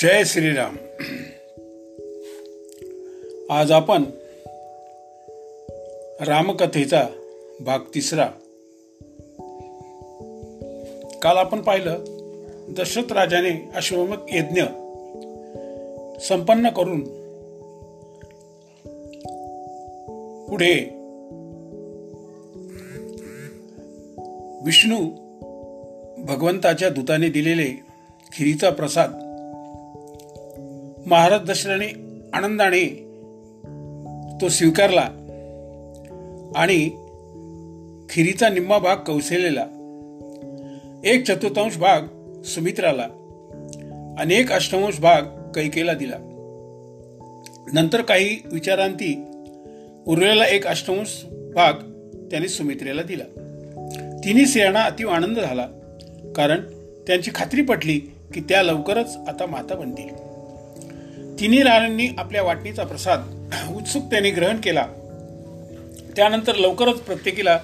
जय श्रीराम. आज आपण रामकथेचा भाग तिसरा. काल आपण पाहिलं दशरथ राजाने अश्वमक यज्ञ संपन्न करून पुढे विष्णू भगवंताच्या दूताने दिलेले खिरीचा प्रसाद महाराज दशरथाने आनंदाने तो स्वीकारला आणि खिरीचा निम्मा भाग कौशलेला एक चतुर्थांश भाग सुमित्राला आणि एक अष्टमांश भाग कैकेला दिला. नंतर काही विचारांती उरलेला एक अष्टमांश भाग त्याने सुमित्रेला दिला. तिन्ही स्त्रियांना अतिव आनंद झाला कारण त्यांची खात्री पटली की त्या लवकरच आता माता बनतील. तिन्ही राण्यांनी आपल्या वाटणीचा प्रसाद उत्सुकतेने ग्रहण केला. त्यानंतर लवकरच प्रत्येकीला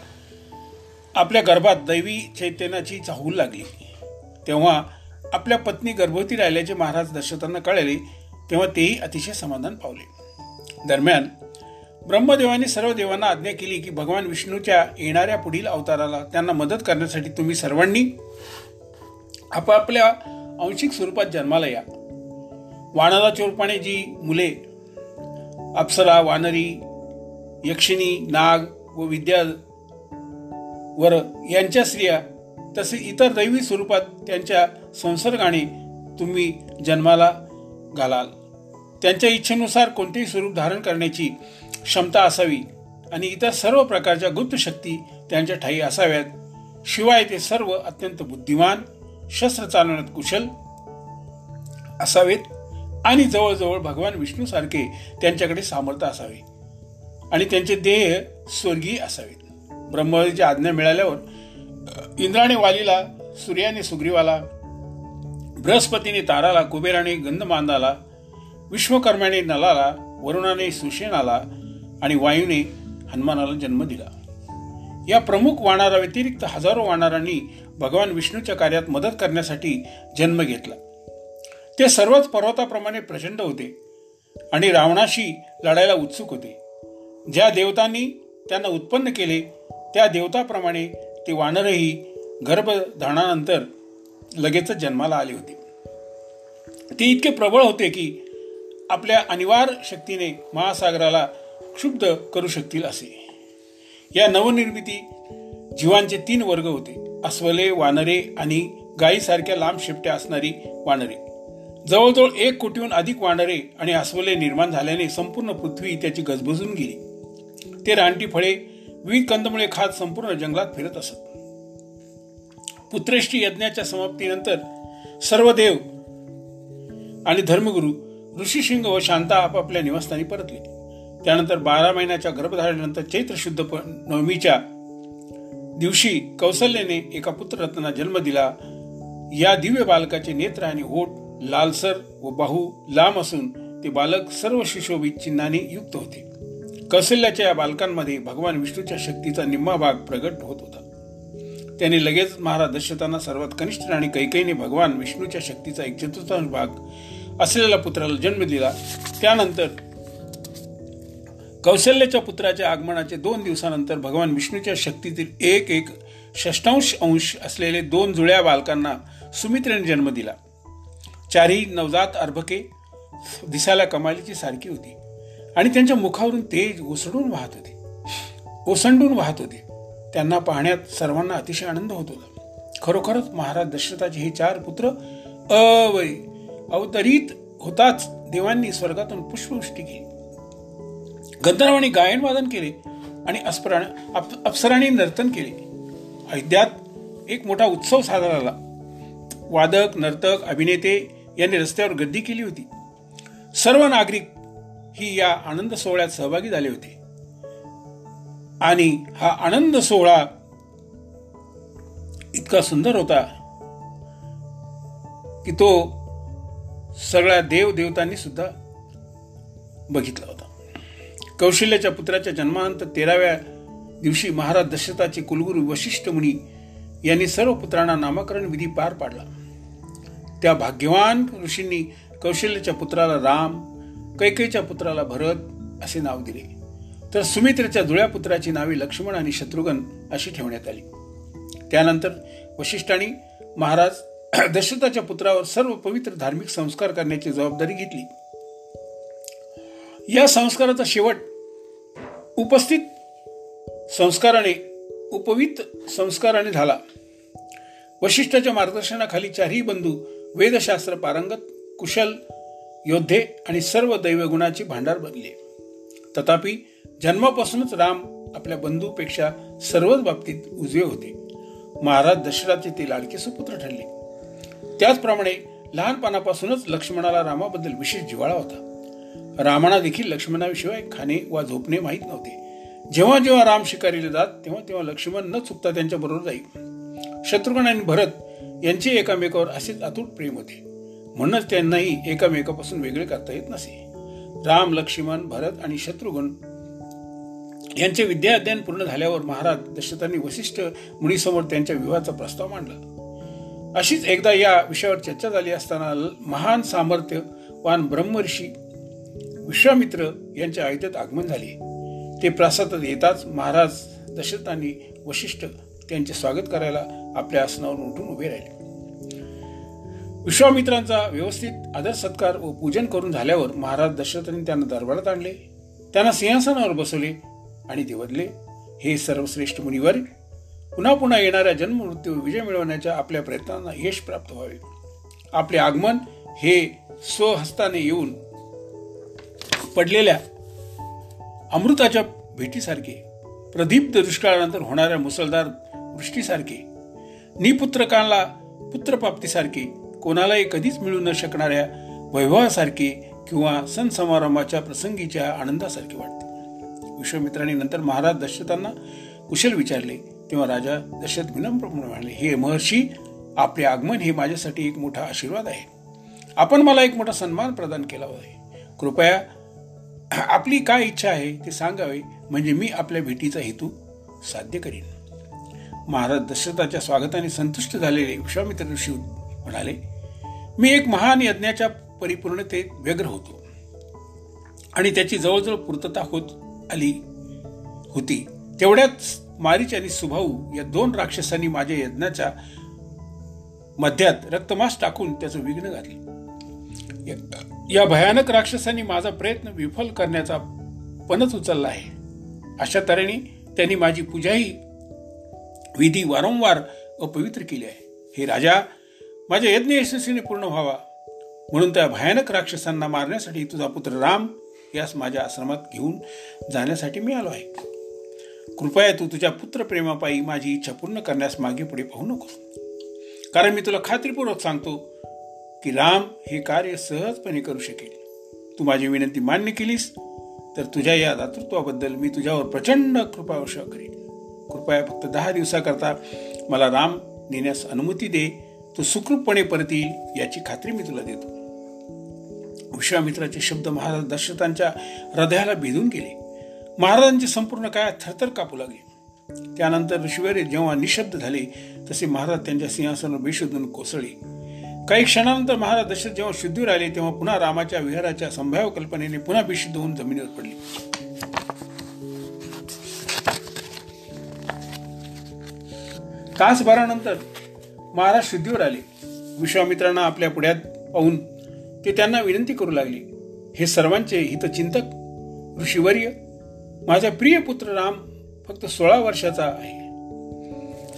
आपल्या गर्भात दैवी चैतन्याची चाहूल लागली. तेव्हा आपल्या पत्नी गर्भवती राहिल्याचे महाराज दशरथांना कळले तेव्हा तेही अतिशय समाधान पावले. दरम्यान ब्रह्मदेवाने सर्व देवांना आज्ञा केली की भगवान विष्णूच्या येणाऱ्या पुढील अवताराला त्यांना मदत करण्यासाठी तुम्ही सर्वांनी आपापल्या आंशिक स्वरूपात जन्माला या. वानराच्या चोरपाने जी मुले अप्सरा वानरी यक्षिणी नाग व विद्या वर यांच्या स्त्रिया तसे इतर दैवी स्वरूपात त्यांच्या संसर्गाने तुम्ही जन्माला घालाल. त्यांच्या इच्छेनुसार कोणतेही स्वरूप धारण करण्याची क्षमता असावी आणि इतर सर्व प्रकारच्या गुप्त शक्ती त्यांच्या ठाई असाव्यात. शिवाय ते सर्व अत्यंत बुद्धिमान शस्त्र चालवण्यात कुशल असावेत. आणि जवळजवळ भगवान विष्णूसारखे त्यांच्याकडे सामर्थ्य असावे. आणि त्यांचे देह स्वर्गीय असावेत. ब्रह्मदेवीची आज्ञा मिळाल्यावर इंद्राने वालीला सूर्याने सुग्रीवाला बृहस्पतीने ताराला कुबेराने गंधमांदाला विश्वकर्म्याने नलाला वरुणाने सुशेनाला आणि वायूने हनुमानाला जन्म दिला. या प्रमुख वाणारा व्यतिरिक्त हजारो वाणारांनी भगवान विष्णूच्या कार्यात मदत करण्यासाठी जन्म घेतला. ते सर्वच पर्वताप्रमाणे प्रचंड होते आणि रावणाशी लढायला उत्सुक होते. ज्या देवतांनी त्यांना उत्पन्न केले त्या देवताप्रमाणे ते वानरही गर्भधारणानंतर लगेचच जन्माला आले होते. ते इतके प्रबळ होते की आपल्या अनिवार्य शक्तीने महासागराला क्षुब्ध करू शकतील असे. या नवनिर्मिती जीवांचे तीन वर्ग होते अस्वले वानरे आणि गायीसारख्या लांब शेपट्या असणारी वानरे. जवळजवळ एक कोटीहून अधिक वानरे आणि अस्वले निर्माण झाल्याने संपूर्ण पृथ्वी त्याची गजबजून गेली. ते रानटी फळे विविध कंदमुळे खात संपूर्ण जंगलात फिरत असत. पुत्रेष्टी यज्ञाच्या समाप्तीनंतर सर्व देव आणि धर्मगुरू ऋषीशिंग व शांता आपापल्या निवासस्थानी परतले. त्यानंतर बारा महिन्याच्या गर्भधारणेनंतर चैत्र शुद्ध नवमीच्या दिवशी कौशल्याने एका पुत्ररत्नाला जन्म दिला. या दिव्य बालकाचे नेत्र आणि होठ लालसर व बाहू लांब असून ते बालक सर्व सुशोभित चिन्हाने युक्त होते. कौशल्याच्या या बालकांमध्ये भगवान विष्णूच्या शक्तीचा निम्मा भाग प्रगट होत होता. त्याने लगेच महाराज दशरथांना सर्वात कनिष्ठ राणी कैकेने भगवान विष्णूच्या शक्तीचा एक चतुर्थांश भाग असलेल्या पुत्राला जन्म दिला. त्यानंतर कौशल्याच्या पुत्राच्या आगमनाचे दोन दिवसानंतर भगवान विष्णूच्या शक्तीतील एक एक षष्टांश अंश असलेले दोन जुळ्या बालकांना सुमित्रेने जन्म दिला. चारही नवजात अर्भके दिसायला कमालीची सारखी होती. आणि त्यांच्या मुखावरून तेज ओसडून वाहत होते. ओसंडून वाहत होते. त्यांना पाहण्यात सर्वांना अतिशय आनंद होत होता. खरोखरच महाराज दशरथाचे हे चार पुत्र अवय अवतरित होताच देवांनी स्वर्गातून पुष्पवृष्टी केली. गंधर्वाने गायन वादन केले आणि अप्सराने नर्तन केले. अयोध्यात एक मोठा उत्सव साजरा झाला. वादक नर्तक अभिनेते यांनी रस्त्यावर गर्दी केली होती. सर्व नागरिक ही या आनंद सोहळ्यात सहभागी झाले होते. आणि हा आनंद सोहळा इतका सुंदर होता की तो सगळ्या देवदेवतांनी सुद्धा बघितला होता. कौशल्याच्या पुत्राच्या जन्मानंतर तेराव्या दिवशी महाराज दशरथाचे कुलगुरू वशिष्ठ मुनी यांनी सर्व पुत्रांना नामकरण विधी पार पाडला. त्या भाग्यवान ऋषींनी कौशल्याच्या पुत्राला राम कैकेच्या पुत्राला भरत असे नाव दिले. तर सुमित्रेच्या जुळ्या पुत्राची नावे लक्ष्मण आणि शत्रुघ्न अशी ठेवण्यात आली. त्यानंतर वशिष्ठांनी महाराज दशरथाच्या पुत्रावर सर्व पवित्र धार्मिक संस्कार करण्याची जबाबदारी घेतली. या संस्काराचा शेवट उपस्थित संस्काराने उपवित संस्काराने झाला. वशिष्ठाच्या मार्गदर्शनाखाली चारही बंधू वेदशास्त्र पारंगत कुशल योद्धे आणि सर्व दैवगुणाची भांडार बनले तथापि जन्मापासूनच राम आपल्या बंधूपेक्षा सर्वच बाबतीत उजवे होते. महाराज दशरथाचे ते लाडके सुपुत्र ठरले. त्याचप्रमाणे लहानपणापासूनच लक्ष्मणाला रामाबद्दल विशेष जिवाळा होता. रामाना देखील लक्ष्मणाविषयी खाणे वा झोपणे माहीत नव्हते. जेव्हा जेव्हा राम शिकारीला जात तेव्हा तेव्हा लक्ष्मण न चुकता त्यांच्या बरोबर जाईल शत्रुघ्न आणि भरत यांचे एकामेकावर असेच अतूट प्रेम होते. म्हणूनच त्यांनाही एकामेकापासून वेगळे करता येत नसे. राम लक्ष्मण भरत आणि शत्रुघ्न यांचे विद्या अध्ययन पूर्ण झाल्यावर महाराज दशरथांनी वशिष्ठ मुनीसमोर त्यांच्या विवाहाचा प्रस्ताव मांडला. अशीच एकदा या विषयावर चर्चा झाली असताना महान सामर्थ्यवान ब्रह्मर्षी विश्वामित्र यांच्या आयत्यात आगमन झाले. ते प्रासादात येताच महाराज दशरथांनी वशिष्ठ त्यांचे स्वागत करायला आपल्या आसनावर उठून उभे राहिले. विश्वामित्रांचा व्यवस्थित आदर सत्कार व पूजन करून झाल्यावर महाराज दशरथांनी त्यांना दरबारात आणले. त्यांना सिंहासनावर बसवले आणि देवदले हे सर्वश्रेष्ठ मुनिवर पुन्हा पुन्हा येणाऱ्या जन्ममृत्यू विजय मिळवण्याच्या आपल्या प्रयत्नांना यश प्राप्त व्हावे. आपले आगमन हे स्वहस्ताने येऊन पडलेल्या अमृताच्या भेटीसारखे प्रदीप्त दुष्काळानंतर होणाऱ्या मुसळधार वृष्टीसारखे निपुत्रकांना पुत्रप्राप्तीसारखे कोणालाही कधीच मिळू न शकणाऱ्या वैभवासारखे किंवा सण समारंभाच्या प्रसंगीच्या आनंदासारखे वाटते. विश्वमित्रांनी नंतर महाराज दशरथांना कुशल विचारले. तेव्हा राजा दशरथ विनम्रपणे म्हणाले हे महर्षी आपले आगमन हे माझ्यासाठी एक मोठा आशीर्वाद आहे. आपण मला एक मोठा सन्मान प्रदान केला आहे. कृपया आपली काय इच्छा आहे ते सांगावे म्हणजे मी आपल्या भेटीचा हेतू साध्य करीन. महाराज दशरथाच्या स्वागताने संतुष्ट झालेले. विश्वामित्र ऋषी म्हणाले मी एक महान यज्ञाच्या परिपूर्णतेत व्यग्र होतो आणि त्याची जवळजवळ पूर्तता होत आली होती. तेवढ्याच मारीच आणि सुभाऊ या दोन राक्षसांनी माझ्या यज्ञाच्या मध्यात रक्तमास टाकून त्याचं विघ्न घातले. या भयानक राक्षसांनी माझा प्रयत्न विफल करण्याचा पणच उचलला आहे. अशा तऱ्हेने त्यांनी माझी पूजाही विधी वारंवार अपवित्र केली आहे. हे राजा माझ्या यज्ञ यशस्वीने पूर्ण व्हावा. म्हणून त्या भयानक राक्षसांना मारण्यासाठी तुझा पुत्र राम यास माझ्या आश्रमात घेऊन जाण्यासाठी मी आलो आहे. कृपया तू तुझ्या पुत्रप्रेमापायी माझी इच्छा पूर्ण करण्यास मागे पुढे पाहू नको. कारण मी तुला खात्रीपूर्वक सांगतो की राम हे कार्य सहजपणे करू शकेल. तू माझी विनंती मान्य केलीस तर तुझ्या या दातृत्वाबद्दल मी तुझ्यावर प्रचंड कृपावश करेन. कृपया फक्त दहा दिवसाकरता मला राम नेण्यास अनुमती दे तो सुखरूपपणे परत येईल याची खात्री मी तुला देतो. विश्वामित्राचे शब्द महाराज दशरथांच्या हृदयाला भेदून गेले. महाराजांचे संपूर्ण काय थरथर कापू लागले. त्यानंतर ऋषीवरे जेव्हा निशब्द झाले तसे महाराज त्यांच्या सिंहासनावर बेशुद्धून कोसळले. काही क्षणानंतर महाराज दशरथ जेव्हा शुद्धीवर आले तेव्हा पुन्हा रामाच्या विहाराच्या संभाव्य कल्पनेने पुन्हा बेशुद्ध होऊन जमिनीवर पडले. तासभरानंतर महाराज शुद्धीवर आले. विश्वामित्रांना आपल्या पुढ्यात पाहून ते त्यांना विनंती करू लागले. हे सर्वांचे हितचिंतक ऋषीवर्य माझा प्रिय पुत्र राम फक्त सोळा वर्षाचा आहे.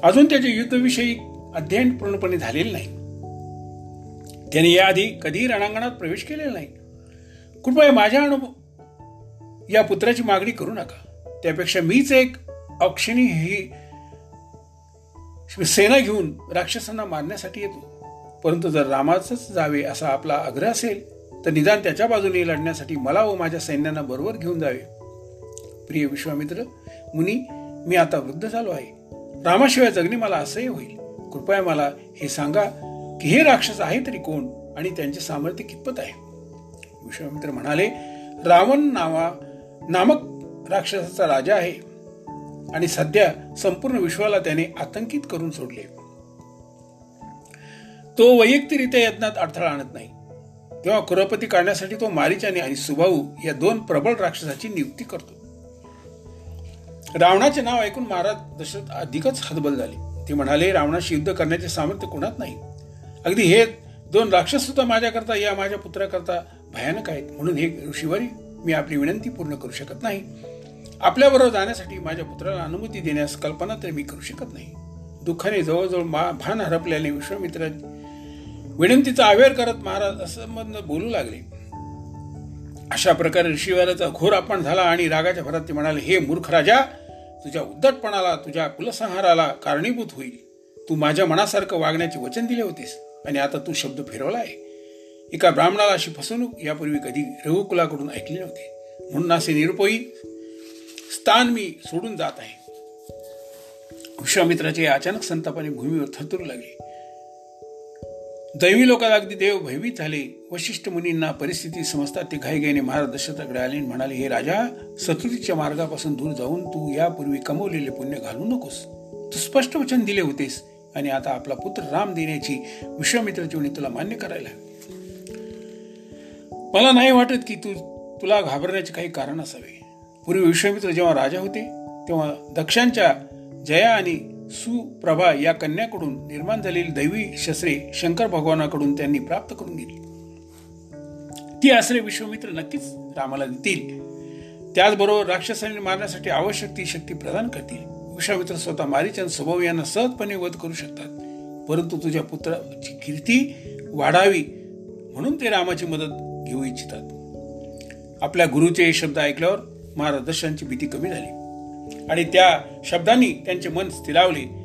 अजून त्याचे युद्धविषयी अध्ययन पूर्णपणे झालेले नाही. त्याने याआधी कधीही रणांगणात प्रवेश केलेला नाही. कृपया माझ्या अनुभव या पुत्राची मागणी करू नका. त्यापेक्षा मीच एक अक्षणी ही सेना घेऊन राक्षसांना मारण्यासाठी येतो. परंतु जर रामाचंच जावे असा आपला आग्रह असेल तर निदान त्याच्या बाजूने लढण्यासाठी मला व माझ्या सैन्यांना बरोबर घेऊन जावे. प्रिय विश्वामित्र मुनी मी आता वृद्ध झालो आहे. रामाशिवाय जगणे मला असंही होईल. कृपया मला हे सांगा की हे राक्षस आहे तरी कोण आणि त्यांचे सामर्थ्य कितपत आहे? विश्वामित्र म्हणाले रावण नावा नामक राक्षसाचा राजा आहे. आणि सध्या संपूर्ण विश्वाला त्याने आतंकित करून सोडले. तो वैयक्तिकरित्या यज्ञात अडथळा आणत नाही. तेव्हा कुरपती काढण्यासाठी तो मारिचाने आणि सुभाऊ या दोन प्रबळ राक्षसाची नियुक्ती करतो. रावणाचे नाव ऐकून महाराज दशरथ अधिकच हतबल झाले. ते म्हणाले रावणाशी युद्ध करण्याचे सामर्थ्य कुणात नाही. अगदी हे दोन राक्षस सुद्धा माझ्याकरता या माझ्या पुत्राकरता भयानक आहेत. म्हणून हे ऋषीवरी मी आपली विनंती पूर्ण करू शकत नाही. आपल्याबरोबर जाण्यासाठी माझ्या पुत्राला अनुमती देण्यास कल्पना तरी मी करू शकत नाही. दुःखाने जवळजवळ मा भान हरपल्याने विश्वामित्र विनंतीचा आवेर करत महाराज असं बोलू लागले. अशा प्रकारे ऋषीवराचा घोर आपण झाला आणि रागाच्या भरात ते म्हणाले हे मूर्ख राजा तुझ्या उद्धटपणाला तुझ्या कुलसंहाराला कारणीभूत होईल. तू माझ्या मनासारखं वागण्याचे वचन दिले होतेस आणि आता तू शब्द फिरवला आहे. एका ब्राह्मणाला अशी फसवणूक यापूर्वी कधी रघुकुलाकडून ऐकली नव्हती. म्हणून असे निरुपयी स्थान मी सोडून जात आहे. विश्वामित्राचे अचानक संतापाने भूमीवर थरथरू लागले. दैवी लोकात अगदी देव भयभीत झाले. वशिष्ठ मुनींना परिस्थिती समजतात ते घाईघाईने महाराज दशरथाकडे आले आणि म्हणाले हे राजा सतुतीच्या मार्गापासून दूर जाऊन तू यापूर्वी कमवलेले पुण्य घालू नकोस. तू स्पष्ट वचन दिले होतेस आणि आता आपला पुत्र राम देण्याची विश्वामित्राची उणी तुला मान्य करायला मला नाही वाटत की तू तुला घाबरण्याचे काही कारण असावे. पूर्वी विश्वामित्र जेव्हा राजा होते तेव्हा दक्षांच्या जया आणि सुप्रभा या कन्याकडून निर्माण झालेली दैवी शस्त्रे शंकर भगवानाकडून त्यांनी प्राप्त करून घेतली. ती आश्रय विश्वामित्र नक्कीच रामाला देतील. त्याचबरोबर राक्षसांनी मारण्यासाठी आवश्यक ती शक्ती प्रदान करतील. विश्वामित्र स्वतः मारीचंद स्वभाव यांना सहजपणे वध करू शकतात. परंतु तुझ्या पुत्राची कीर्ती वाढावी म्हणून ते रामाची मदत घेऊ इच्छितात. आपल्या गुरुचे शब्द ऐकल्यावर महाराज दशांची भीती कमी झाली. आणि त्या शब्दांनी त्यांचे मन स्थिरावले.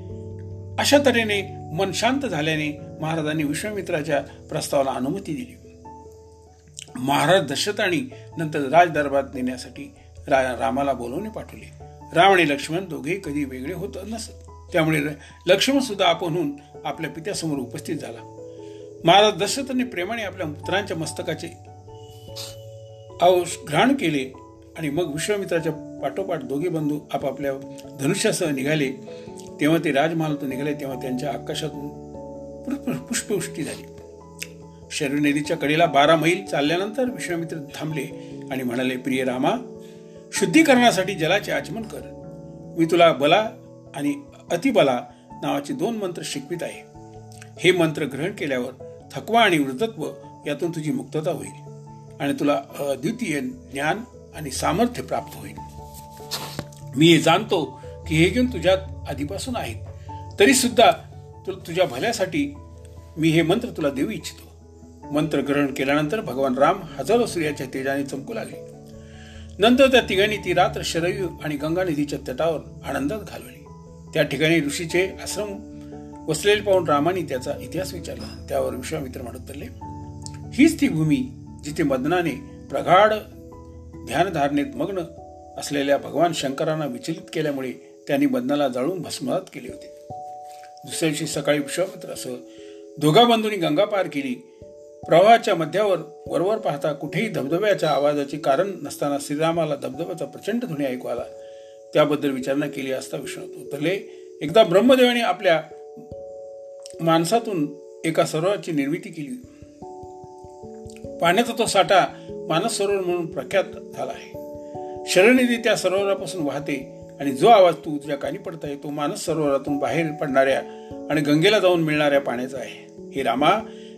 अशा तऱ्हेने मन शांत झाल्याने महाराजांनी विश्वामित्राच्या प्रस्तावाला अनुमती दिली. महाराज दशरथाने नंतर राज दरबारात नेण्यासाठी रामाला बोलवणे पाठवले. राम आणि लक्ष्मण दोघे कधी वेगळे होत नसत. त्यामुळे लक्ष्मण सुद्धा आपणहून आपल्या पित्यासमोर उपस्थित झाला. महाराज दशरथांनी प्रेमाने आपल्या पुत्रांच्या मस्तकाचे घ्राण केले. आणि मग विश्वामित्राच्या पाठोपाठ दोघे बंधू आपापल्या धनुष्यासह निघाले. तेव्हा ते राजमहालातून निघाले तेव्हा त्यांच्या आकाशातून पुष्पवृष्टी झाली. शरीर नदीच्या कडेला बारा मैल चालल्यानंतर विश्वामित्र थांबले आणि म्हणाले प्रिय रामा शुद्धीकरणासाठी जलाचे आचमन कर. मी तुला बला आणि अतिबला नावाचे दोन मंत्र शिकवित आहे. हे मंत्र ग्रहण केल्यावर थकवा आणि वृद्धत्व यातून तुझी मुक्तता होईल आणि तुला अद्वितीय ज्ञान आणि सामर्थ्य प्राप्त होईल. मी हे जाणतो की हे घेऊन तुझ्यात आधीपासून आहेत तरी सुद्धा तुझ्या भल्यासाठी मी हे मंत्र तुला देऊ इच्छितो. मंत्र ग्रहण केल्यानंतर भगवान राम हजारो सूर्याच्या तेजाने चमकू लागले. नंतर त्या तिघांनी ती रात्र शरयू आणि गंगा नदीच्या तटावर आनंदात घालवली. त्या ठिकाणी ऋषीचे आश्रम वसलेले पाहून रामाने त्याचा इतिहास विचारला. त्यावर विश्वामित्र म्हणत हीच ती भूमी जिथे मदनाने प्रगाढ ध्यानधारणेत मग्न असलेल्या भगवान शंकरांना विचलित केल्यामुळे त्यांनी बंधनाला जाळून भस्मात केले होते. दुसऱ्या दिवशी सकाळी विश्वामित्र असं दोघा बंधूंनी गंगा पार केली. प्रवाहाच्या मध्यावर वरवर पाहता कुठेही धबधब्याच्या आवाजाचे कारण नसताना श्रीरामाला धबधब्याचा प्रचंड ध्वनी ऐकू आला. त्याबद्दल विचारणा केली असता विष्णू उतरले. एकदा ब्रह्मदेवाने आपल्या माणसातून एका सरोवराची निर्मिती केली. पाण्याचा तो साठा मानस सरोवर म्हणून प्रख्यात झाला आहे. शरणनिधी त्या सरोवरापासून वाहते आणि जो आवाज तू तुझ्या कानी पडत तो मानस सरोवरातून बाहेर पडणाऱ्या आणि गंगेला जाऊन मिळणाऱ्या पाण्याचा आहे. हे रामा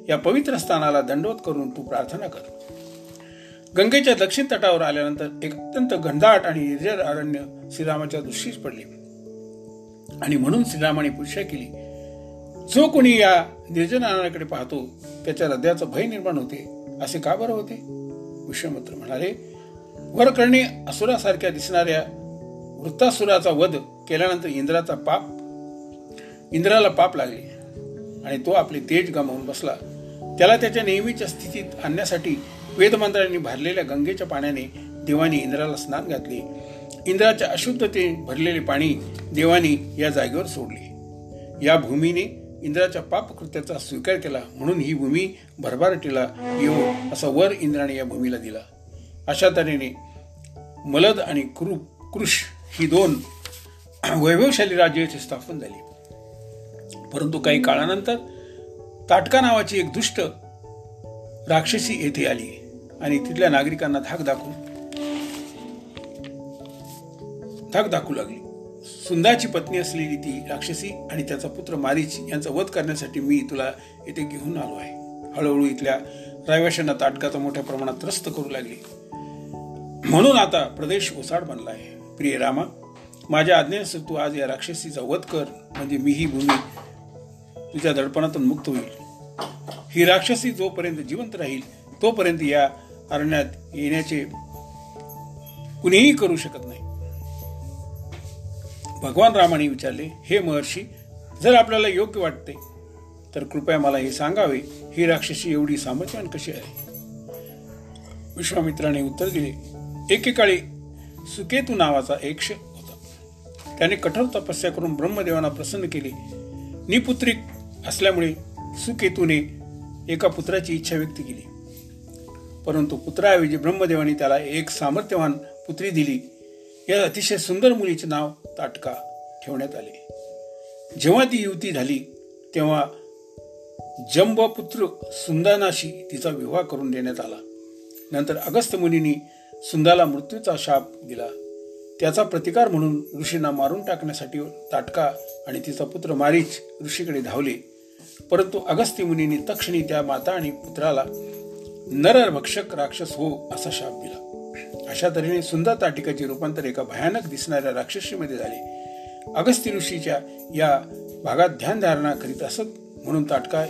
या पवित्र स्थानाला दंडवत करून तू प्रार्थना कर. गंगेच्या दक्षिण तटावर आल्यानंतर एक अत्यंत घनदाट आणि निर्जर अरण्य श्रीरामाच्या दृष्टीस पडले. आणि म्हणून श्रीरामाने पुरुषा केली. जो कोणी या निर्जन पाहतो त्याच्या हृदयाचं भय निर्माण होते. असे का बरं होते? विश्वमित्र म्हणाले वरकर्णी असुरासारख्या दिसणाऱ्या वृत्तासुराचा वध केल्यानंतर इंद्राचा पाप इंद्राला पाप लागले. आणि तो आपले तेज गमावून बसला. त्याला त्याच्या नेहमीच्या स्थितीत आणण्यासाठी वेदमंत्रांनी भरलेल्या गंगेच्या पाण्याने देवानी इंद्राला स्नान घातले. इंद्राच्या अशुद्धते भरलेले पाणी देवानी या जागेवर सोडले. या भूमीने इंद्राच्या पापकृत्याचा स्वीकार केला म्हणून ही भूमी भरभारटीला येऊ असा वर इंद्राने या भूमीला दिला. अशा तऱ्हेने मलद आणि कृ कृष ही दोन वैभवशाली राज्याची स्थापन झाली. परंतु काही काळानंतर ताटका नावाची एक दुष्ट राक्षसी येथे आली आणि तिथल्या नागरिकांना धाक दाखवून धाक दाखवू लागली. सुंदाची पत्नी असलेली ती राक्षसी आणि त्याचा पुत्र मारीच यांचा वध करण्यासाठी मी तुला येथे घेऊन आलो आहे. हळूहळू इथल्या रहिवाशांना ताटकाचा मोठ्या प्रमाणात त्रस्त करू लागली. म्हणून आता प्रदेश ओसाड बनला आहे. प्रिय रामा माझ्या आज्ञेनुसार तू आज या राक्षसीचा वध कर म्हणजे मी ही भूमी तुझ्या दडपणातून मुक्त होईल. ही राक्षसी जोपर्यंत जिवंत राहील तोपर्यंत या अरण्यात येण्याचे कुणीही करू शकत नाही. भगवान रामाने विचारले हे महर्षी जर आपल्याला योग्य वाटते तर कृपया मला हे सांगावे ही राक्षसी एवढी सामर्थ्यवान कशी आहे? विश्वामित्राने उत्तर दिले एकेकाळी सुकेतू नावाचा एक होता. त्याने कठोर तपस्या करून ब्रह्मदेवांना प्रसन्न केले. निपुत्रिक असल्यामुळे सुकेतूने एका पुत्राची इच्छा व्यक्त केली. परंतु पुत्राऐवजी ब्रह्मदेवाने त्याला एक सामर्थ्यवान पुत्री दिली. या अतिशय सुंदर मुलीचे नाव ताटका ठेवण्यात आले. जेव्हा ती युवती झाली तेव्हा जंबपुत्र सुंदानाशी तिचा विवाह करून देण्यात आला. नंतर अगस्त मुनींनी सुंदाला मृत्यूचा शाप दिला. त्याचा प्रतिकार म्हणून ऋषींना मारून टाकण्यासाठी ताटका आणि तिचा पुत्र मारीच ऋषीकडे धावले. परंतु अगस्ती मुनींनी तक्षणी त्या माता आणि पुत्राला नरभक्षक राक्षस हो असा शाप दिला. अशा तऱ्हेने सुंदर ताटिकाचे रूपांतर एका भयानक दिसणाऱ्या राक्षसीमध्ये झाले. अगस्ती ऋषीच्या या भागात ध्यानधारणा करीत असत म्हणून ताटका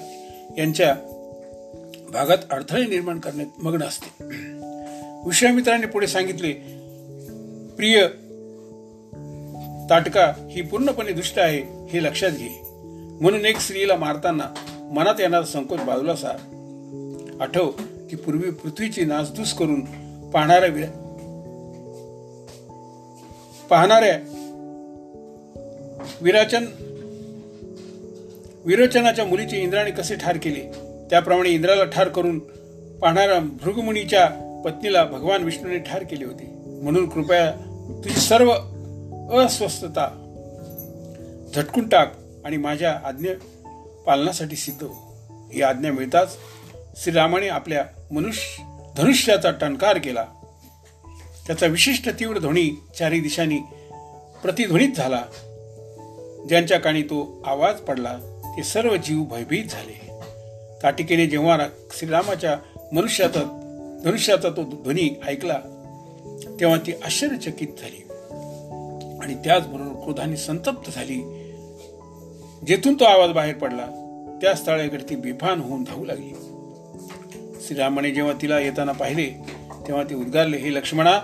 यांच्या भागात अडथळे निर्माण करण्यात मग्न असते. विश्वामित्राने पुढे सांगितले प्रिय ताटका ही पूर्णपणे दुष्ट आहे हे लक्षात घे. म्हणून एक स्त्रीला मारताना मनात येणारा संकोच बाजूला सार आठव की पूर्वी पृथ्वीची नासधूस करून पाहणाऱ्या पाहणाऱ्या विराचन विरोचनाच्या मुलीचे इंद्राने कसे ठार केले? त्याप्रमाणे इंद्राला ठार करून पाहणाऱ्या भृगमुनीच्या पत्नीला भगवान विष्णूने ठार केले होते. म्हणून कृपया तुझी सर्व अस्वस्थता झटकून टाक आणि माझ्या आज्ञा पालनासाठी सिद्ध हो. ही आज्ञा मिळताच श्रीरामाने आपल्या मनुष्य धनुष्याचा टणकार केला. त्याचा विशिष्ट तीव्र ध्वनी चारी दिशांनी प्रतिध्वनित झाला. ज्यांच्या काणी तो आवाज पडला ते सर्व जीव भयभीत झाले. ताटिकेने जेव्हा श्रीरामाच्या मनुष्याचा धनुष्याचा तो ध्वनी ऐकला तेव्हा ती आश्चर्यचकित झाली. आणि त्याचबरोबर क्रोधाने संतप्त झाली. जेथून तो आवाज बाहेर पडला त्या स्थळाकडे ती बेफान होऊन धावू लागली. श्रीरामाने जेव्हा तिला येताना पाहिले तेव्हा ते उद्गारले हे लक्ष्मणा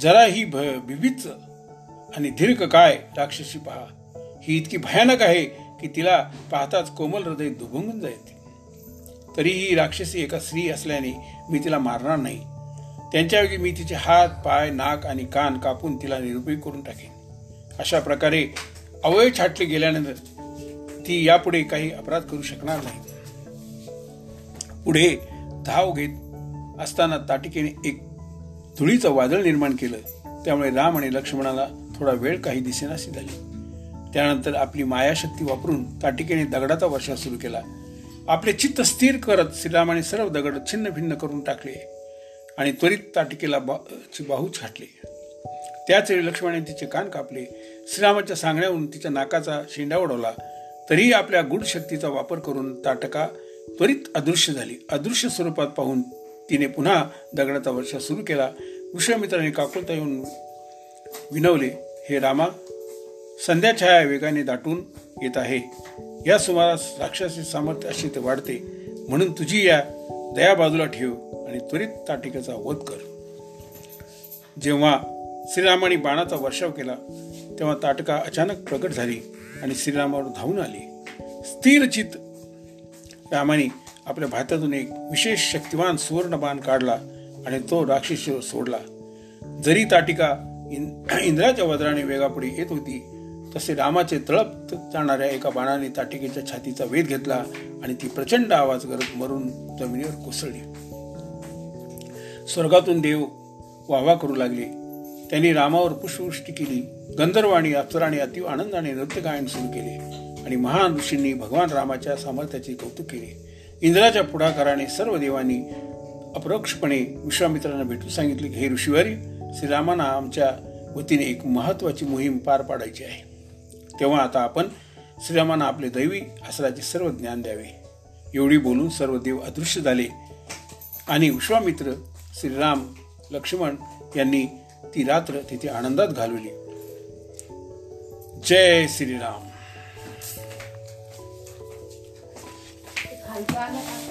जरा ही विविध आणि दीर्घ काय राक्षसी पहा. ही इतकी भयानक आहे की तिला पाहताच कोमल हृदय दुभंगून जाईल तरीही राक्षसी एका स्त्री असल्याने मी तिला मारणार नाही. त्यांच्याऐवजी मी तिचे हात पाय नाक आणि कान कापून तिला निरुपयोग करून टाकेन. अशा प्रकारे अवय छाटले गेल्यानंतर ती यापुढे काही अपराध करू शकणार नाही. पुढे धाव घेत असताना ताटिकेने एक धुळीचं वादळ निर्माण केलं. त्यामुळे राम आणि लक्ष्मणाला थोडा वेळ काही दिसेनाशी झाली त्यानंतर आपली मायाशक्ती वापरून ताटिकेने दगडाचा वर्षा सुरू केला. आपले चित्त स्थिर करत श्रीरामाने सर्व दगड छिन्न भिन्न करून टाकले आणि त्वरित ताटिकेला बाहू छाटले. त्याच वेळी लक्ष्मणाने तिचे कान कापले. श्रीरामाच्या सांगण्यावरून तिच्या नाकाचा शेंडा उडवला. तरीही आपल्या गुढ शक्तीचा वापर करून ताटका त्वरित अदृश्य झाली. अदृश्य स्वरूपात पाहून तिने पुन्हा दगडाचा वर्षा सुरू केला. विश्वामित्राने काकुलता येऊन विनवले हे रामा संध्याछाया वेगाने दाटून येत आहे. या सुमारास राक्षसी सामर्थ्य अशी ते वाढते. म्हणून तुझी या दया बाजूला ठेव आणि त्वरित ताटिकेचा वध कर. जेव्हा श्रीरामाने बाणाचा वर्षाव केला तेव्हा ताटका अचानक प्रकट झाली आणि श्रीरामावर धावून आली. स्थिरचित रामाने आपल्या भातातून एक विशेष शक्तिवान सुवर्ण बाण काढला आणि तो राक्षस सोडला. जरी ताटिका इंद्राच्या वज्राने वेगापुढे येत होती तसे रामाचे तळप जाणाऱ्या एका बाणाने ताटिकेच्या छातीचा वेध घेतला आणि ती प्रचंड आवाज करत मरून जमिनीवर कोसळली. स्वर्गातून देव वाहवा करू लागले. त्यांनी रामावर पुष्पवृष्टी केली. गंधर्व आणि अप्सराने अतिव आनंदाने नृत्य गायन सुरू केले आणि महान ऋषींनी भगवान रामाच्या सामर्थ्याचे कौतुक केले. इंद्राच्या पुढाकाराने सर्व देवांनी अप्रोक्षपणे विश्वामित्रांना भेटून सांगितले की हे ऋषीवारी श्रीरामांना आमच्या वतीने एक महत्वाची मोहीम पार पाडायची आहे. तेव्हा आता आपण श्रीरामांना आपले दैवी असल्याचे सर्व ज्ञान द्यावे. एवढी बोलून सर्व देव अदृश्य झाले आणि विश्वामित्र श्रीराम लक्ष्मण यांनी ती रात्र तिथे आनंदात घालवली. जय श्रीराम. Ay, paano ang